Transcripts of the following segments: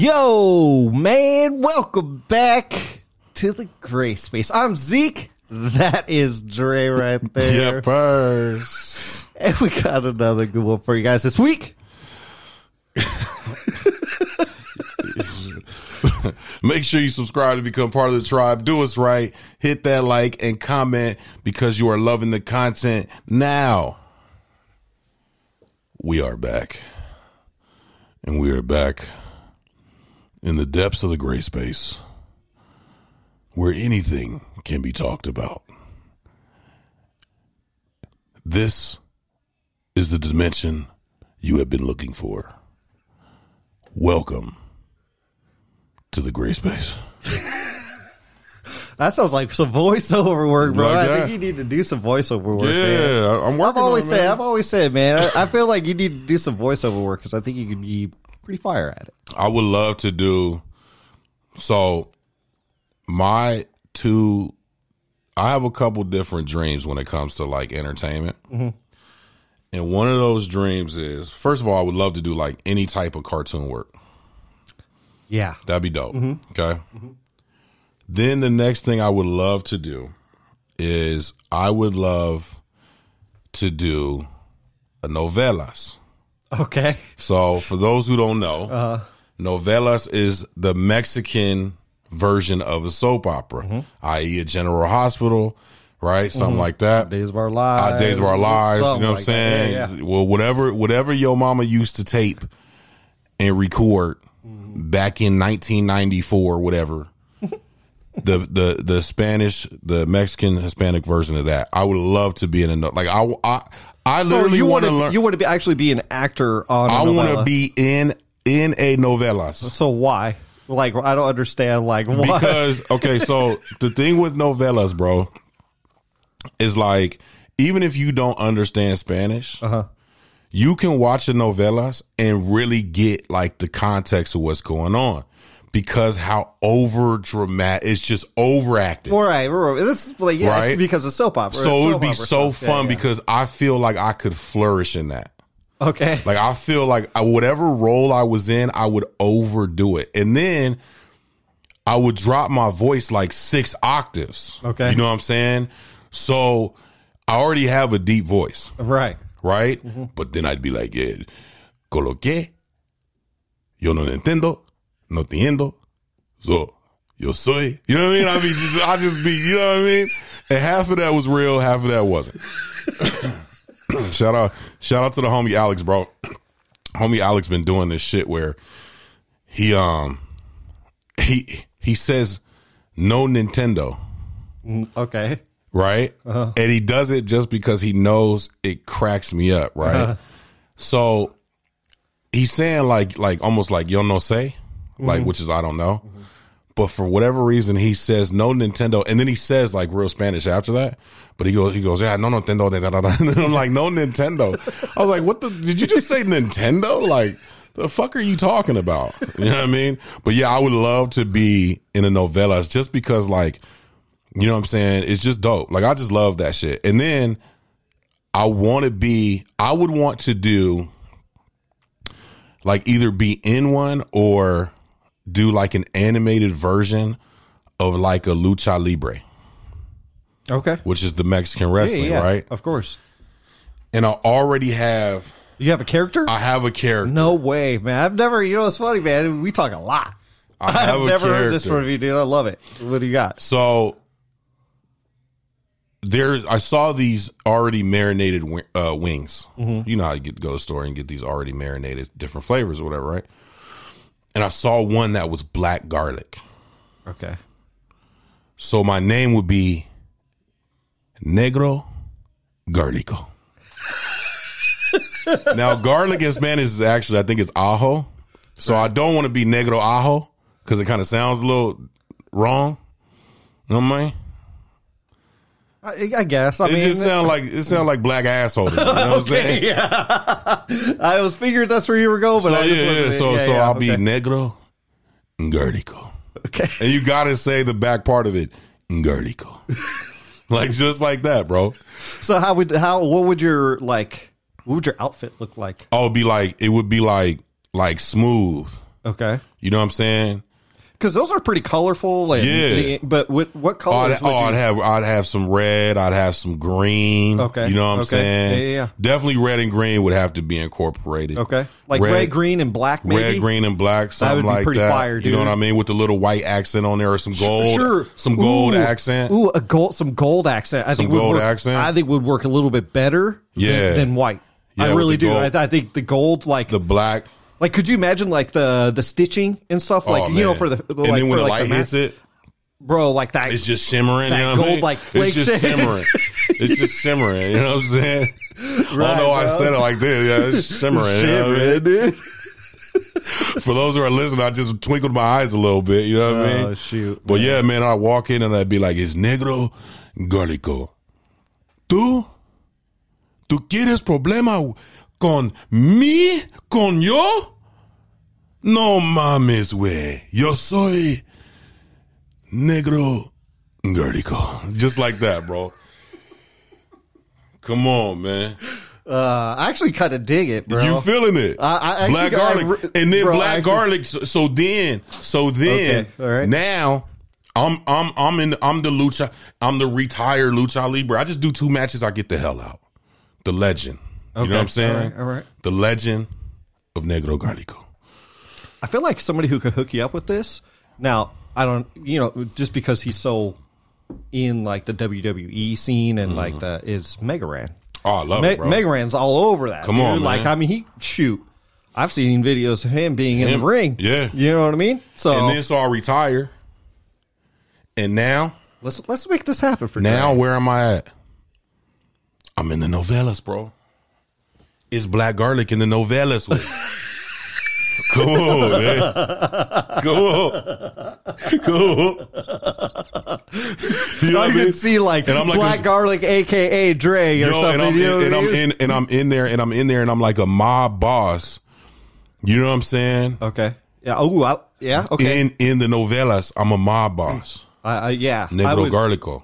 Yo, man, welcome back to the gray space. I'm Zeke. That is Dray right there. Yepers. And we got another good one for you guys this week. Make sure you subscribe to become part of the tribe. Do us right. Hit that like and comment because you are loving the content. Now, we are back. And we are back in the depths of the gray space where anything can be talked about. This is the dimension you have been looking for. Welcome to the gray space. That sounds like some voiceover work, bro. Like I think you need to do some voiceover work. man. Yeah, I'm working. I've always on it, said. I've always said, man, I, I feel like you need to do some voiceover work because I think you could be pretty fire at it. I would love to do. So, my two, I have a couple different dreams when it comes to like entertainment. Mm-hmm. And one of those dreams is, first of all, I would love to do like any type of cartoon work. Yeah. That'd be dope. Mm-hmm. Okay. Mm-hmm. Then the next thing I would love to do is I would love to do a novelas. Okay. So for those who don't know, uh-huh. novelas is the Mexican version of a soap opera, mm-hmm. i.e., a General Hospital, right? Something mm-hmm. like that. Days of Our Lives. Uh, Days of Our Lives. You know what I'm like saying? Yeah, yeah. Well, whatever, whatever your mama used to tape and record mm-hmm. back in 1994, whatever. The the the Spanish, the Mexican Hispanic version of that. I would love to be in a no- like I I I So literally want to learn. you want to be actually be an actor on. I want want to be in in a novelas. So why? Like I don't understand. Like why? because okay so the thing with novelas bro is like even if you don't understand spanish Uh-huh. you can watch the novelas and really get like the context of what's going on because how over dramatic it's just overacted All right, this is like yeah, Right? because of soap opera. so it would be so stuff. Yeah, fun yeah. because i feel like i could flourish in that okay, Like I feel like I, whatever role I was in, I would overdo it, and then I would drop my voice like six octaves. Okay. you know what I'm saying? So I already have a deep voice, right. right? Mm-hmm. But then I'd be like, yeah, coloqué, yo no entiendo, no entiendo, so yo soy. You know what I mean? I mean, just, I just be, you know what I mean? And half of that was real, half of that wasn't. shout out, shout out to the homie Alex, bro. Homie Alex been doing this shit where he um he he says no Nintendo, mm, Okay, right? Uh-huh. And he does it just because he knows it cracks me up, right? Uh-huh. So he's saying like like almost like yo no sé, like mm-hmm. which is I don't know. But for whatever reason, he says no Nintendo, and then he says like real Spanish after that. But he goes, he goes, yeah, no Nintendo. da, da, da, da." And I'm like, no Nintendo. I was like, what the? Did you just say Nintendo? Like, the fuck are you talking about? You know what I mean? But yeah, I would love to be in a novelas just because, like, you know what I'm saying? It's just dope. Like, I just love that shit. And then I want to be. I would want to do like either be in one or do like an animated version of like a lucha libre, okay. which is the Mexican wrestling, yeah, right? Of course. And I already have You have a character? I have a character. no way, man. I've never. You know, it's funny, man. We talk a lot. I have I've never heard this from you, dude. I love it. What do you got? So there, I saw these already marinated uh, wings. You know how you get to go to the store and get these already marinated, different flavors or whatever, right? And I saw one that was black garlic. Okay. So my name would be Negro Garlico. now, garlic in Spanish is actually, I think it's ajo. So I don't want to be Negro Ajo because it kind of sounds a little wrong. You know what I mean? I, I guess. I It mean, just sound uh, like it sound like black asshole. to You know what I'm saying? yeah. I was figured that's where you were going, but So I just yeah, yeah. So yeah, so yeah, I'll be okay. Negro Garlico. Okay. And you gotta say the back part of it, Garlico. like just like that, bro. So how would how what would your like what would your outfit look like? Oh, it'd be like it would be like like smooth. Okay. You know what I'm saying? Because those are pretty colorful. And, Yeah. But what what I'd, colors would oh, you? I'd have I'd have some red. I'd have some green. Okay. you know what I'm Okay. saying? Yeah, yeah, yeah. Definitely red and green would have to be incorporated. okay. Like red, green, and black, maybe. Red, green, and black, something would be like pretty that. fire, You know what I mean? With the little white accent on there, or some gold, Sure. some gold Ooh. accent. Ooh, a gold, some gold accent. I think would gold work, accent? I think would work a little bit better. Yeah. Than, than white. Yeah, I really do. I. I think the gold, like, The black. Like, could you imagine like the the stitching and stuff, like oh, you know, for the and like then when for the like light the hits it, bro, like that. it's just simmering. That you know what I gold, mean? like, flake it's just simmering. it's just simmering. You know what I'm saying? Right, Although I said it like this, yeah, it's simmering. you know what I mean? Dude. For those who are listening, I just twinkled my eyes a little bit. You know what I mean? Oh shoot. But yeah, man, I walk in and I'd be like, es negro garlico. ¿Tú? ¿Tú quieres problema con mí? ¿Con yo? No mames, güey. Yo soy negro garlico. Just like that, bro. Come on, man. Uh, I actually kind of dig it, bro. You feeling it? I- I actually black got- garlic, and then bro, black actually- garlic. So, so then, so then, Okay, right. now I'm I'm I'm in I'm the lucha. I'm the retired lucha libre. I just do two matches. I get the hell out. The legend. You know what I'm saying? All right, all right. The legend of Negro Garlico. I feel like somebody who could hook you up with this. Now, I don't, you know, just because he's so in like the WWE scene and like mm-hmm. the is Mega Ran. Oh, I love Me- it, bro. Mega Ran's all over that. Come dude. on, man. like I mean, he shoot. I've seen videos of him being in the ring. yeah. you know what I mean. So and then so I retire, and now let's let's make this happen for now Dray. where am I at? I'm in the novellas, bro. It's black garlic in the novellas. With. Come on, man. Come on. Come on. You know I I can see like, And I'm like Black Garlic, aka Dray, or something. and I'm, you know in, and I'm in and I'm in there and I'm in there and I'm like a mob boss. You know what I'm saying? Okay. Yeah. Oh, I, yeah. Okay. In in the novellas, I'm a mob boss. I, I, yeah. Negro would, Garlico.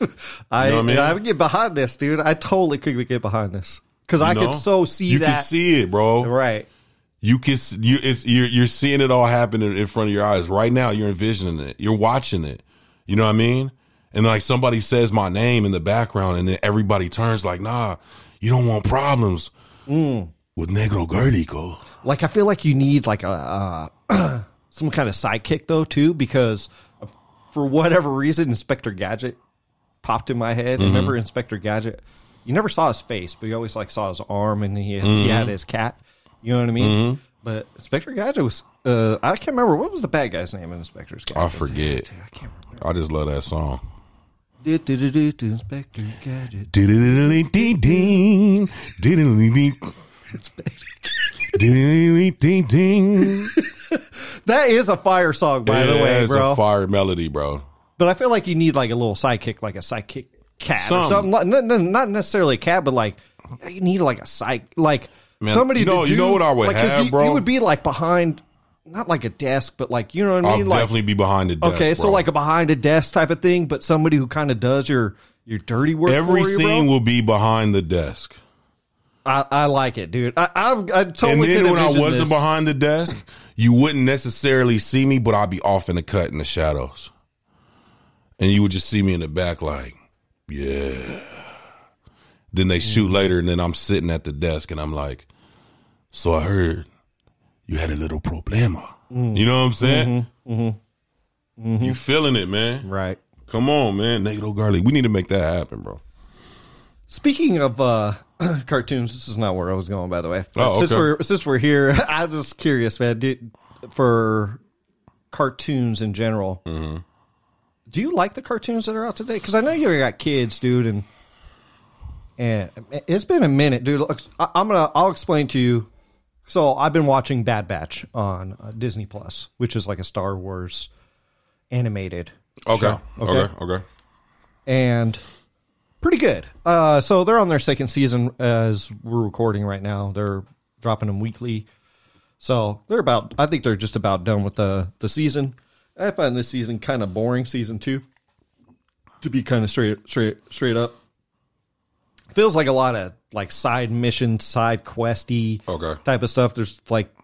I, know what I mean? I would get behind this, dude. I totally could get behind this because I You know? could so see you that. can see it, bro. right. You can you it's you're you're seeing it all happen in, in front of your eyes right now. You're envisioning it. You're watching it. You know what I mean? And like somebody says my name in the background, and then everybody turns like, "Nah, you don't want problems Mm. with Negro Garlico." Like I feel like you need like a uh, some kind of sidekick though too, because for whatever reason, Inspector Gadget popped in my head. Mm-hmm. Remember Inspector Gadget? You never saw his face, but you always like saw his arm, and he he Mm-hmm. had his cat. You know what I mean? But Inspector Gadget was uh, I can't remember what was the bad guy's name in Inspector's Gadget. I forget. I can't remember. I just love that song. Inspector Gadget. Ding-ding-ding-ding. Ding-ding-ding-ding. Ding-ding-ding-ding. That is a fire song, by the Yeah, way, it's a fire melody, bro. But I feel like you need like a little sidekick, like a sidekick cat or Something. Like, not, necessarily a cat, but like you need like a psych, like Man, somebody. you know- to do, you know what I would like, have, you, bro? You would be like behind, not like a desk, but like you know what I mean. I'll. Like definitely be behind the desk. okay, so bro. like a behind a desk type of thing, but somebody who kind of does your your dirty work. every for you, scene will be behind the desk. I, I like it, dude. I I, I totally. and then when I wasn't this. behind the desk, you wouldn't necessarily see me, but I'd be off in the cut in the shadows. And you would just see me in the back, like, yeah. Then they shoot Mm-hmm. later, and then I'm sitting at the desk, and I'm like, so I heard you had a little problema. Mm. You know what I'm saying? Mm-hmm. You feeling it, man? right. Come on, man. Negro Garlic. We need to make that happen, bro. Speaking of uh, cartoons, this is not where I was going, by the way. But Oh, Since we're since we're here, I'm just curious, man. Did, for cartoons in general, Mm-hmm. Do you like the cartoons that are out today? Because I know you got kids, dude, and and it's been a minute, dude. I, I'm gonna I'll explain to you. So I've been watching Bad Batch on uh, Disney Plus, which is like a Star Wars animated Okay. Okay. Okay. Okay. and pretty good. Uh, so they're on their second season as we're recording right now. They're dropping them weekly. So they're about. I think they're just about done with the the season. I find this season kind of boring. Season two, to be kind of straight straight straight up, feels like a lot of like side mission, side questy Okay. type of stuff. There's like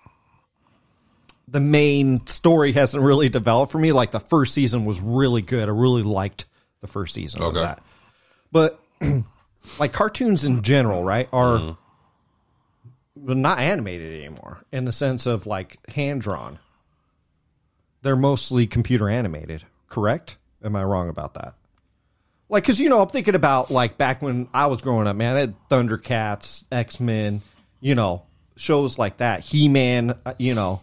the main story hasn't really developed for me. Like the first season was really good. I really liked the first season of that. But like cartoons in general, right, are Mm-hmm. not animated anymore in the sense of like hand drawn. They're mostly computer animated, correct? Am I wrong about that? Like, cause you know, I'm thinking about like back when I was growing up, man. I had Thundercats, X Men, you know, shows like that, He Man, uh, you know,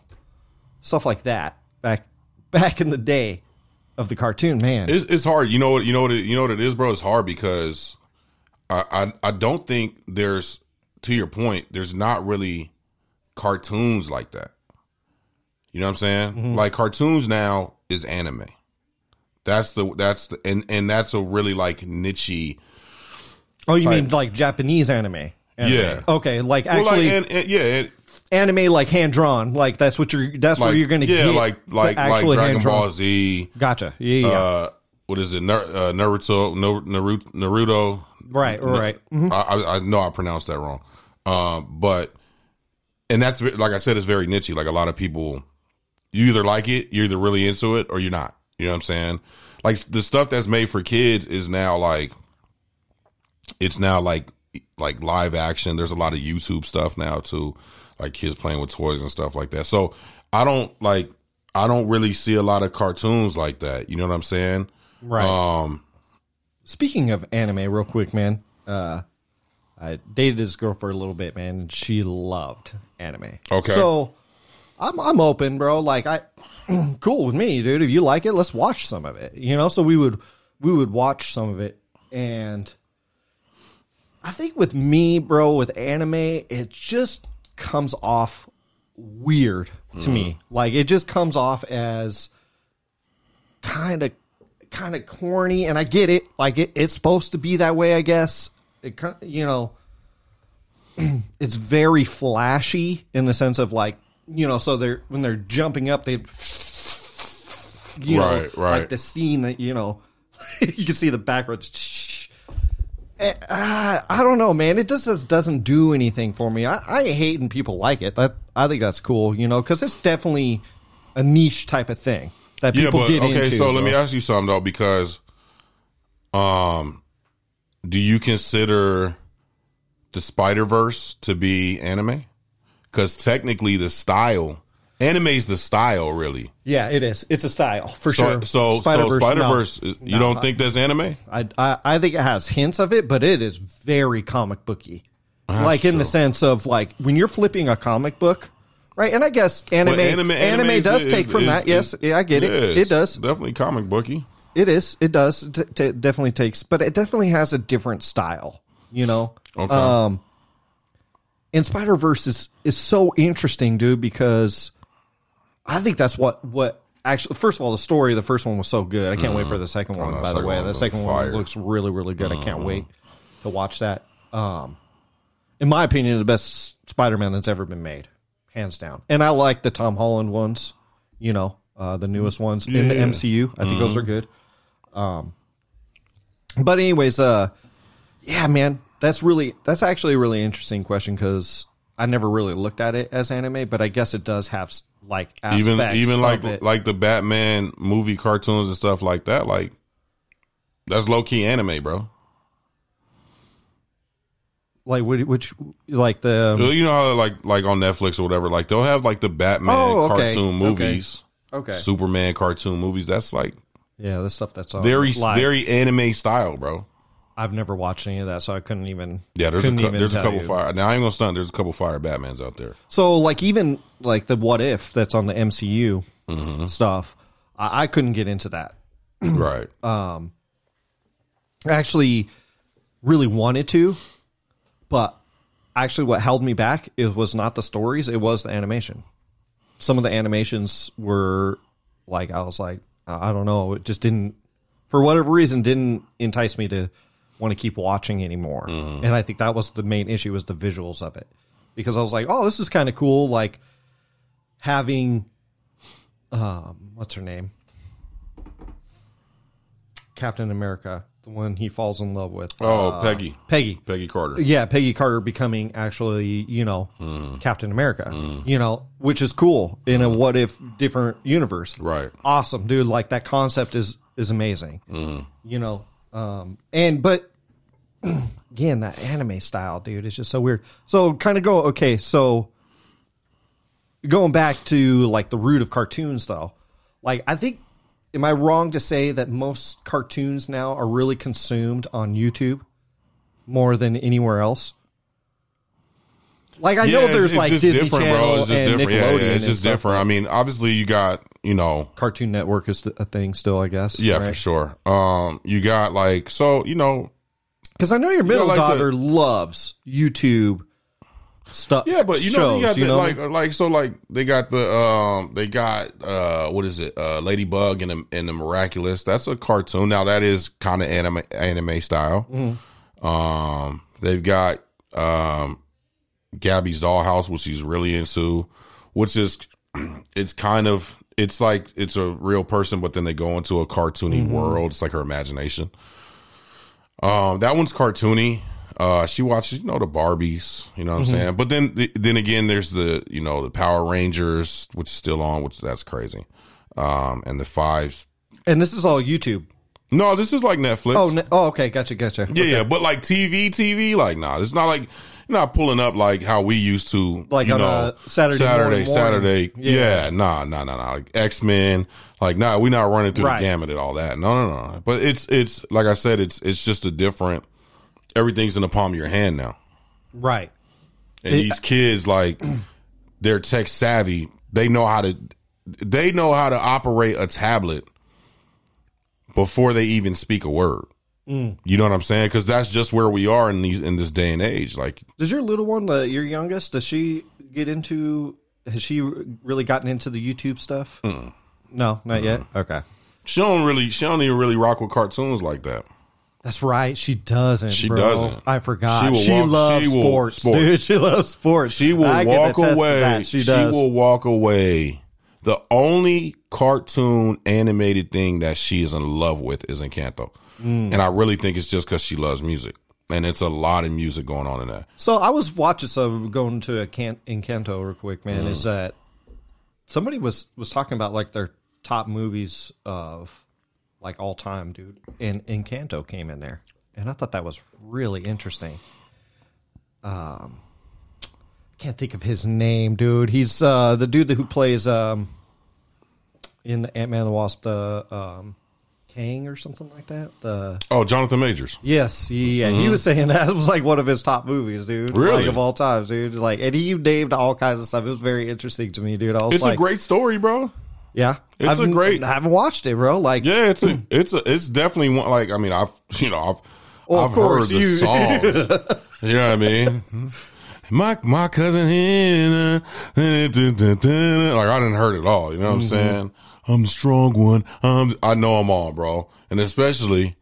stuff like that. Back back in the day of the cartoon, man. It's, it's hard. You know what? You know what? It, you know what it is, bro. It's hard because I, I I don't think there's to your point. There's not really cartoons like that. You know what I'm saying? Mm-hmm. Like cartoons now is anime. That's the that's the and and that's a really like nichey. oh, you type- mean like Japanese anime? Anime. Yeah. Okay, like Well, like actually and, and yeah, anime like hand drawn. Like that's what you're. That's like where you're gonna get. yeah, get. like like like actually Dragon. Ball Z. Gotcha. Yeah, yeah. Uh, what is it? Uh, Naruto, Naruto, Naruto. right, right. Mhm. I, I, I know I pronounced that wrong, um, but and that's like I said, it's very niche. Like a lot of people, you either like it, you're either really into it, or you're not. You know what I'm saying? Like the stuff that's made for kids is now like it's now like like live action. There's a lot of YouTube stuff now too, like kids playing with toys and stuff like that. So I don't like I don't really see a lot of cartoons like that. You know what I'm saying? Right. Um, Speaking of anime, real quick, man. Uh, I dated this girl for a little bit, man, and she loved anime. Okay. So I'm I'm open, bro. Like I, cool with me, dude. If you like it, let's watch some of it. You know. So we would we would watch some of it, and I think with me, bro, with anime, it just comes off weird to me. Mm. Like it just comes off as kind of kind of corny and I get it like it, it's supposed to be that way I guess it you know it's very flashy in the sense of like you know so they're when they're jumping up they you know Right, right. like the scene that you know you can see the background uh, I don't know, man. It just just doesn't do anything for me. I, I hate when people like it. That I think that's cool, you know, because it's definitely a niche type of thing that Yeah, people but get okay. into. so let me ask you something though, because, um, do you consider the Spider Verse to be anime? Because technically, the style, anime's the style, really. Yeah, it is. It's a style for So, sure. so, so Spider-Verse, no. You No, don't I- think that's anime? I, I I think it has hints of it, but it is very comic booky. like in the sense of like when you're flipping a comic book, right? And I guess anime Well, anime, anime does is- take from is- that. Yes, is- yeah, I get it. yeah, It it's does. definitely comic booky. It is. It does. It t- t- definitely takes, but it definitely has a different style. You know. Okay. Um, and Spider Verse is is so interesting, dude, because I think that's what what actually. First of all, the story of the first one was so good. I can't wait for the second one. no, by the way, the second fire. one looks really really good. I can't wait to watch that. Um, in my opinion, the best Spider Man that's ever been made, hands down. And I like the Tom Holland ones. You know, uh, the newest ones in the MCU. I think those are good. Um, but anyways, uh, yeah, man, that's really that's actually a really interesting question because I never really looked at it as anime, but I guess it does have like aspects Even even like it. like the Batman movie cartoons and stuff like that. Like that's low key anime, bro. like which, which like the um, You know how like like on Netflix or whatever, like they'll have like the Batman Oh, okay. cartoon Okay. movies, okay, Superman cartoon movies. That's like yeah, the stuff that's on very live. very anime style, bro. I've never watched any of that, so I couldn't even. Yeah, there's a even there's a couple you. fire. Now I ain't gonna stunt. There's a couple fire Batmans out there. So like even like the what if that's on the MCU Mm-hmm. stuff, I, I couldn't get into that. right. I actually really wanted to, but actually what held me back is was not the stories, it was the animation. Some of the animations were like I was like I I don't know, it just didn't for whatever reason didn't entice me to want to keep watching anymore. And I think that was the main issue was the visuals of it. Because I was like, "Oh, this is kind of cool like having um what's her name? Captain America, the one he falls in love with. Oh, Uh, Peggy, Peggy. Peggy Carter. Yeah, Peggy Carter becoming actually, you know, Mm. Captain America. You know, which is cool in a what if different universe. Right. Awesome, dude. Like that concept is is amazing. Mm. You know, um, and but again, that anime style, dude, is just so weird. So kind of go okay. So going back to like the root of cartoons, though, like I think, am I wrong to say that most cartoons now are really consumed on YouTube more than anywhere else? Like I know it's- there's it's like just Disney different, Channel It's just and different. Nickelodeon. Yeah, yeah, it's just stuff. different. I mean, obviously, you got you know, Cartoon Network is a thing still, I guess. yeah, for sure. Um, you got like so you know, Because I know your middle like the- daughter loves YouTube stuff. yeah, but you know, shows, you got you the, know? like like so like they got the um they got uh what is it uh Ladybug and the, and the Miraculous. That's a cartoon. Now that is kind of anime anime style. Mm-hmm. Um, they've got um Gabby's Dollhouse, which she's really into, which is it's kind of it's like it's a real person, but then they go into a cartoony Mm-hmm. world. It's like her imagination. Um, that one's cartoony. Uh, she watches, you know, the Barbies, you know what I'm saying? But then, then again, there's the, you know, the Power Rangers, which is still on, which that's crazy. Um, and the five. and this is all YouTube. No, this is like Netflix. Oh, ne- oh, okay, gotcha, gotcha. yeah, yeah. But like TV, TV, like, nah, it's not like, you're not pulling up like how we used to, Like you on know, a Saturday Saturday, morning, Saturday. Yeah. Yeah. nah, nah, nah, nah. Like X Men, like, nah, we're not running through Right. the gamut and all that. No, no, no. But it's, it's, like I said, it's, it's just a different, everything's in the palm of your hand now. Right. And It- these kids, like, they're tech savvy. They know how to, they know how to operate a tablet before they even speak a word. Mm. You know what I'm saying? Because that's just where we are in these in this day and age. Like, Does your little one, the, your youngest, does she get into? Has she really gotten into the YouTube stuff? No, not yet. Okay, she don't really, she don't even really rock with cartoons like that. that's right. She doesn't. She bro. doesn't. I forgot. She She, walk- loves she will- sports, sports. dude. She loves sports. She will I walk away. She She, will walk away. The only cartoon animated thing that she is in love with is Encanto, Mm. and I really think it's just because she loves music, and it's a lot of music going on in there. So I was watching some going to a can Encanto real quick, man. Mm. Is that somebody was was talking about like their top movies of like all time, dude, and Encanto came in there, and I thought that was really interesting. Um, can't think of his name, dude. He's uh the dude who plays um in the Ant Man and the Wasp, the um Kang or something like that. The Oh, Jonathan Majors. Yes, yeah, he was saying that was like one of his top movies, dude. Mm-hmm. Really? like of all time, dude. Like, and he named all kinds of stuff. It was very interesting to me, dude. I was It's like, a great story, bro. yeah, it's I've a great- I haven't watched it, bro. Like, Yeah, it's a, it's a, it's definitely one. Like, I mean, I've, you know, I've, Well, I've of course, heard the you- songs. you know what I mean? My my cousin Hannah, like I didn't heard it all. You know what I'm saying? I'm the strong one. I'm, I know I'm all, bro. And especially,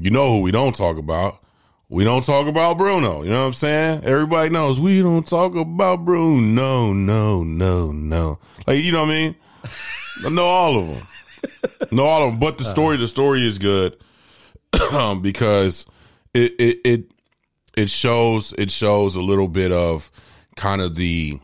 you know who we don't talk about. We don't talk about Bruno. You know what I'm saying? Everybody knows we don't talk about Bruno. No, no, no, no. Like you know what I mean? I know all of them. know all of them. But the uh-huh. story, the story is good because it, it it it shows it shows a little bit of kind of the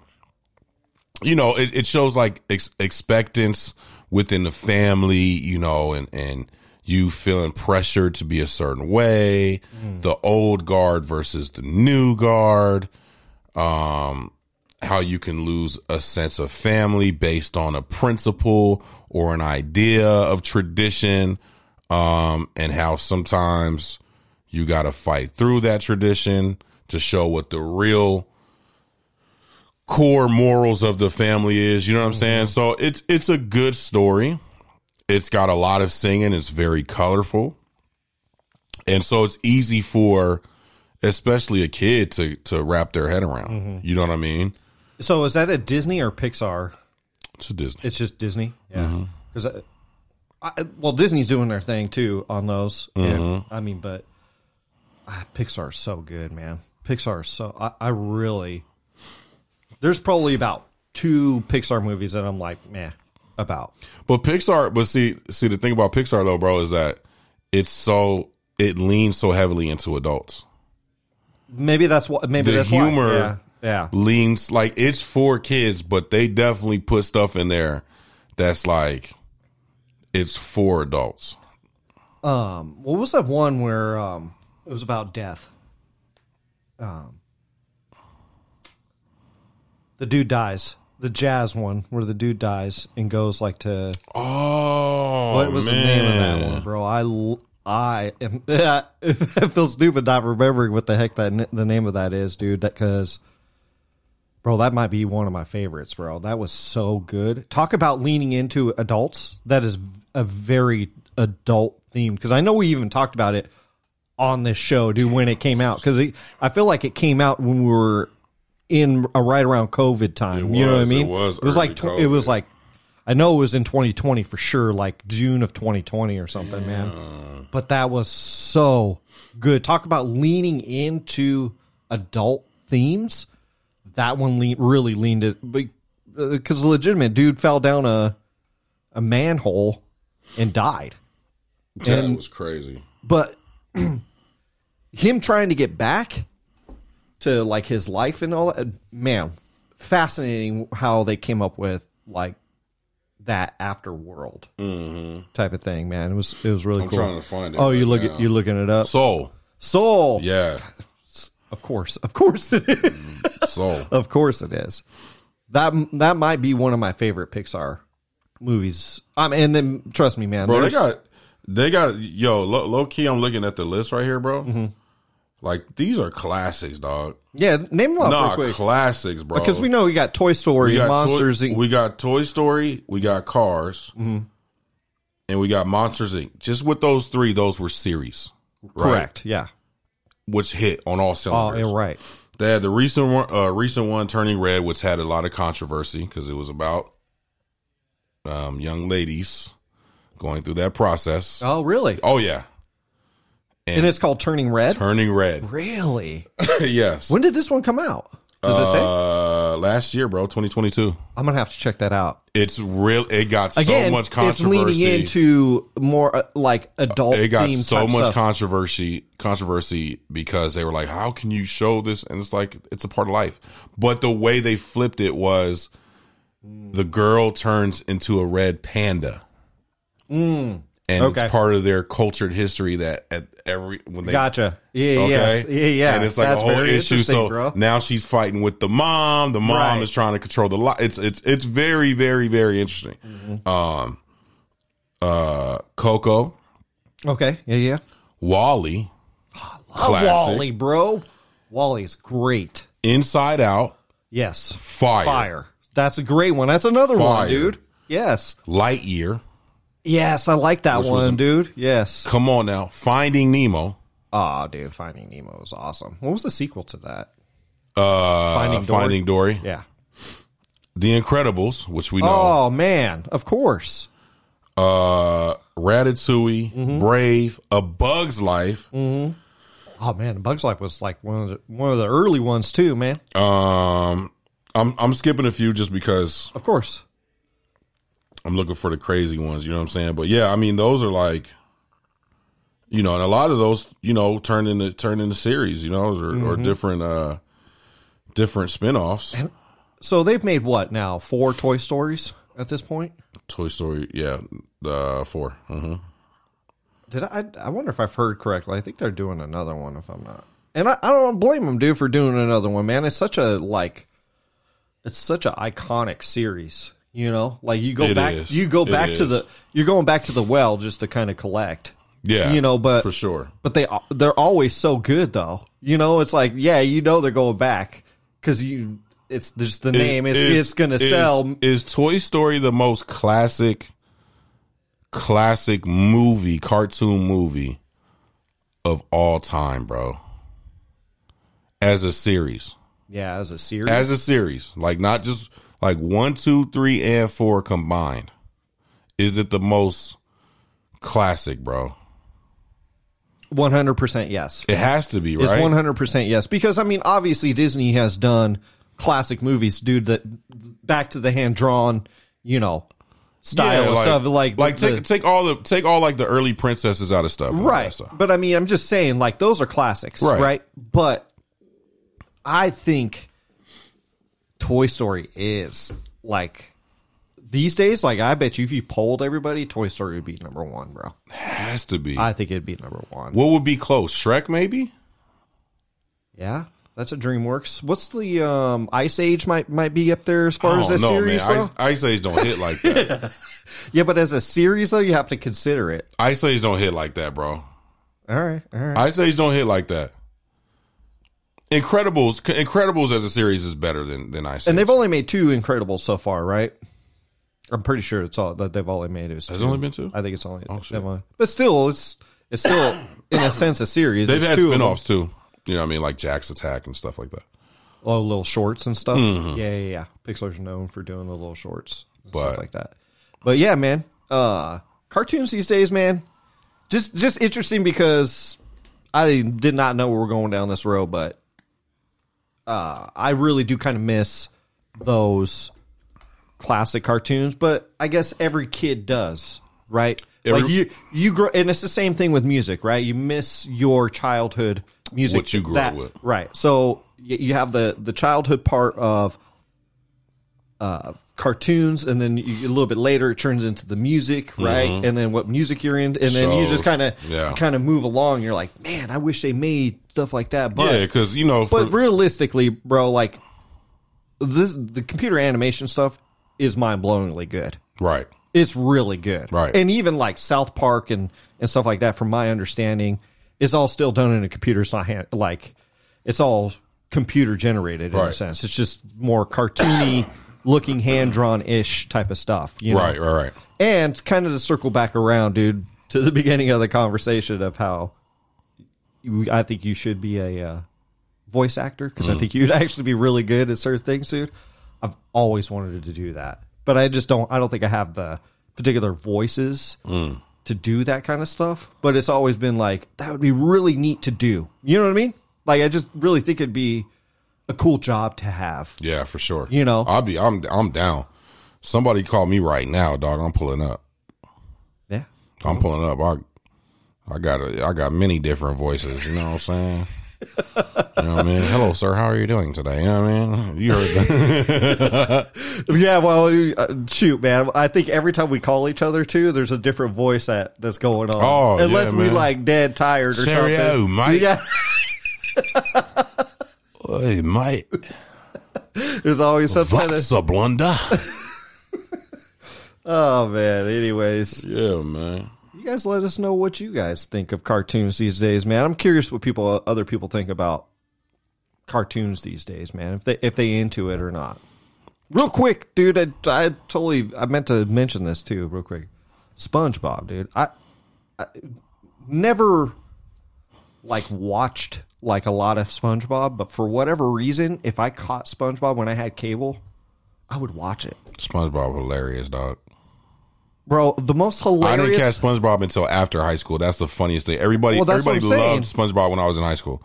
you know it, it shows like ex- expectance within the family you know and and you feeling pressured to be a certain way. The old guard versus the new guard. Um how you can lose a sense of family based on a principle or an idea of tradition. Um and how sometimes you got to fight through that tradition to show what the real core morals of the family is. You know what I'm saying? So it's it's a good story. It's got a lot of singing. It's very colorful, and so it's easy for, especially a kid, to to wrap their head around. You know what I mean? so is that a Disney or Pixar? It's a Disney. It's just Disney, yeah. Mm-hmm. Because, I, well, Disney's doing their thing too on those. Mm-hmm. And, I mean, but ah, Pixar's so good, man. Pixar is so. I, I really. There's probably about two Pixar movies that I'm like, meh, about. But Pixar, but see, see the thing about Pixar though, bro, is that it's so it leans so heavily into adults. Maybe that's what. Maybe The that's why. humor Yeah. yeah. leans like it's for kids, but they definitely put stuff in there that's like it's for adults. Um, what was that one where um it was about death? Um, the dude dies. The jazz one where the dude dies and goes like to Oh, what was the name of that one, bro? I l- I am. it feels stupid not remembering what the heck that the name of that is, dude. That because. Bro, that might be one of my favorites, bro. That was so good. Talk about leaning into adults. That is a very adult theme because I know we even talked about it on this show, dude, when it came out. Because I feel like it came out when we were in uh, right around COVID time. It you know what I was, it mean? was it was like tw- it was like I know it was in 2020 for sure, like June of 2020 or something, man. But that was so good. Talk about leaning into adult themes. That one lean, really leaned it because legitimate dude fell down a a manhole and died. that and- was crazy. But him trying to get back to like his life and all that, man, fascinating how they came up with like that afterworld type of thing, man. It was it was really I'm cool. trying to find it. oh, you right look now. at you looking it up. Soul. Soul, Yeah, of course, of course it is. Soul. of course it is. That that might be one of my favorite Pixar movies. Um, and then trust me, man, bro. They got they got yo low, low key. I'm looking at the list right here, bro. Mm-hmm. Like these are classics, dog. yeah. Name them off real Nah, quick classics, bro. because we know we got Toy Story, we got Monsters, Toy, Inc. we got Toy Story, we got Cars, Mm-hmm. and we got Monsters Inc. Just with those three, those were series, right? correct? Yeah. Which hit on all Oh, cylinders. yeah, right. They had the recent one, uh, recent one, Turning Red, which had a lot of controversy because it was about um, young ladies going through that process. Oh, really? Oh yeah, And it's called Turning Red. Turning Red. Really? yes. When did this one come out? Does it say? Uh, last year, bro, 2022. I'm gonna have to check that out. It's real. It got Again, so much controversy. it's leaning into more uh, like adult. it got so much stuff. controversy controversy because they were like, "How can you show this?" And it's like it's a part of life. But the way they flipped it was the girl turns into a red panda, and. Okay. it's part of their cultured history that at every when they Gotcha. Yeah. Okay. Yes. Yeah. Yeah. And it's like That's a whole issue. So bro. now she's fighting with the mom. The mom Right. is trying to control the lot. It's it's it's very very very interesting. Mm-hmm. Um, uh, Coco, Okay. Yeah. Yeah. WALL-E, Oh, Classic. WALL-E, bro. WALL-E's great. Inside Out, Yes. Fire, Fire. That's a great one. That's another Fire. one, dude. Yes. Lightyear. Yes, I like that was one, a- dude. Yes. Come on now, Finding Nemo. Oh, dude, Finding Nemo was awesome. What was the sequel to that? Uh, Finding Dory. Finding Dory. Yeah. The Incredibles, which we know. Oh man, of course. Uh, Ratatouille, Mm-hmm. Brave, A Bug's Life. Oh man, Bugs Life was like one of the one of the early ones too, man. Um, I'm I'm skipping a few just because Of course. I'm looking for the crazy ones. You know what I'm saying? But yeah, I mean those are like, you know, and a lot of those, you know, turn into turn into series. You know, or, or different uh different spinoffs. So they've made what now? Four Toy Stories at this point. Toy Story, yeah, the 4 hmm Did I? I wonder if I've heard correctly. I think they're doing another one. If I'm not, and I, I don't blame them, dude, for doing another one. Man, it's such a like, it's such an iconic series. You know, like you go It back, is. you go It back to the, you're going back to the well just to kind of collect. Yeah, You know, but for sure. but they they're always so good though. You know, it's like yeah, you know they're going back because you it's just the name. It's Is- it's gonna is- sell. Is Toy Story the most classic, classic movie, cartoon movie of all time, bro? As a series, Yeah, as a series. as a series, like not just like one, two, three, and four combined. Is it the most classic, bro? One hundred percent yes. It has to be, It's one hundred percent yes because I mean obviously Disney has done classic movies, dude. That back to the hand drawn, you know, style of stuff. Like like the- take take all the take all like the early princesses out of stuff, and all that right. stuff. But I mean, I'm just saying, like those are classics, Right. right? But I think Toy Story is like these days. Like I bet you, if you polled everybody, Toy Story would be number one, bro. Has to be. I think it'd be number one. what would be close? Shrek, maybe. Yeah, that's a DreamWorks. What's the um Ice Age might might be up there as far as a no, series, man. bro? Ice, Ice Age don't hit like that. Yeah, but as a series though, you have to consider it. Ice Age don't hit like that, bro. All right, all right. Ice Age don't hit like that. Incredibles, Incredibles as a series is better than than Ice Age. And they've only made two Incredibles so far, right? I'm pretty sure it's all that they've only made. Is Has two. only been two? I think it's only. Oh, shit. only- but still, it's it's still in a sense a series. They've There's had two of spin-offs too. You know what I mean? Like Jack's Attack and stuff like that. Oh, little shorts and stuff. Mm-hmm. Yeah, yeah, yeah. Pixar's known for doing the little shorts, and But- stuff like that. But yeah, man, uh, cartoons these days, man, just just interesting because I did not know we were going down this road, but uh, I really do kind of miss those classic cartoons. But I guess every kid does, right? Every- like you, you grow, and it's the same thing with music, right? You miss your childhood music, What you grew that- up with. right? So you have the the childhood part of uh, cartoons, and then you, a little bit later it turns into the music, right? And then what music you're in, and then you just kind of Mm-hmm. Yeah. kind of move along. You're like, man, I wish they made stuff like that, but yeah, because you know, for, but realistically, bro, like this, the computer animation stuff is mind blowingly good. right, It's really good, Right. And even like South Park and and stuff like that, from my understanding, is all still done in a computer. It's not hand, like it's all computer generated in a sense. It's just more cartoony looking, hand drawn ish type of stuff. You know? right, right, right. And kind of to circle back around, dude, to the beginning of the conversation of how you, I think you should be a uh, voice actor because I think you'd actually be really good at certain things, dude. I've always wanted to do that, but I just don't. I don't think I have the particular voices to do that kind of stuff. But it's always been like that would be really neat to do. You know what I mean? Like I just really think it'd be a cool job to have. Yeah, for sure. You know? I'll be. I'm. I'm down. Somebody call me right now, dog. I'm pulling up. Yeah. I'm pulling up. I. I got a, I got many different voices. You know what I'm saying? You know what I mean? Hello, sir. How are you doing today? You know what I mean? You heard that? Yeah, well, uh, shoot, man. I think every time we call each other too, there's a different voice that that's going on. Oh, yeah, unless we man. like dead tired or Cheerio, something. mate. Yeah, hey, mate. there's always something. to- What's a blunder? oh man. Anyways, yeah, man. you guys let us know what you guys think of cartoons these days, man. I'm curious what people, other people, think about cartoons these days, man. If they if they into it or not. Real quick, dude. I, I totally I meant to mention this too, real quick. SpongeBob, dude. I, I never like watched like a lot of SpongeBob, but for whatever reason, if I caught SpongeBob when I had cable, I would watch it. SpongeBob hilarious, dog. Bro, the most hilarious. I didn't catch SpongeBob until after high school. That's the funniest thing. Everybody, Well, everybody loved SpongeBob when I was in high school,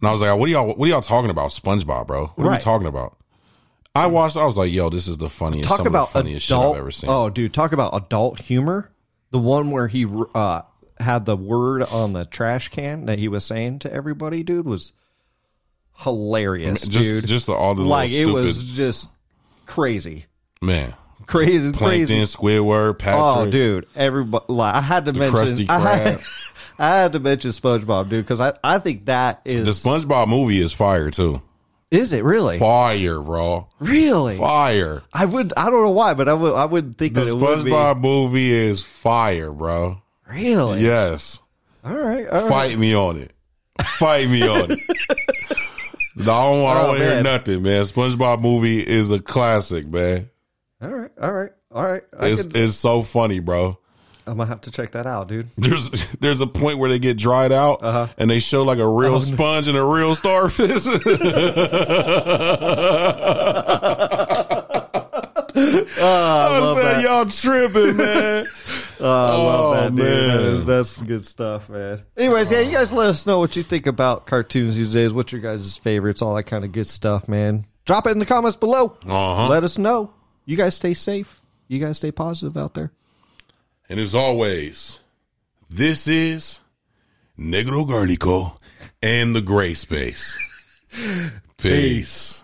and I was like, "What are y'all? What are y'all talking about? SpongeBob, bro? What are we Right. talking about?" I watched. I was like, "Yo, this is the funniest. talk some about the funniest adult, shit I've ever seen." Oh, dude, talk about adult humor. The one where he uh, had the word on the trash can that he was saying to everybody, dude, was hilarious, just, dude. just the, all the like it was just crazy, man. crazy, Plankton, crazy. Squidward, Patrick. Oh, dude, everybody! Like, I had to mention, I had, I had to mention SpongeBob, dude, because I, I think that is The SpongeBob movie is fire too. Is it really? Fire, bro. Really? Fire. I would. I don't know why, but I would. I would think The that it would be. SpongeBob movie is fire, bro. Really? Yes. All right. All right. Fight me on it. Fight me on it. I don't, I don't Oh, want to hear nothing, man. SpongeBob movie is a classic, man. All right. All right. All right. I It's could, it's so funny, bro. I'm gonna have to check that out, dude. There's there's a point where they get dried out Uh-huh. and they show like a Oh, real sponge and a real starfish. I love said, that. y'all tripping, man. Oh, I love Oh, that, dude. Man. is, that's good stuff, man. Anyways, yeah, you guys let us know what you think about cartoons these days. What's your guys' favorites? All that kind of good stuff, man. Drop it in the comments below. Uh-huh. Let us know. You guys stay safe. you guys stay positive out there. And as always, this is Negro Garlico and the Gray Space. Peace.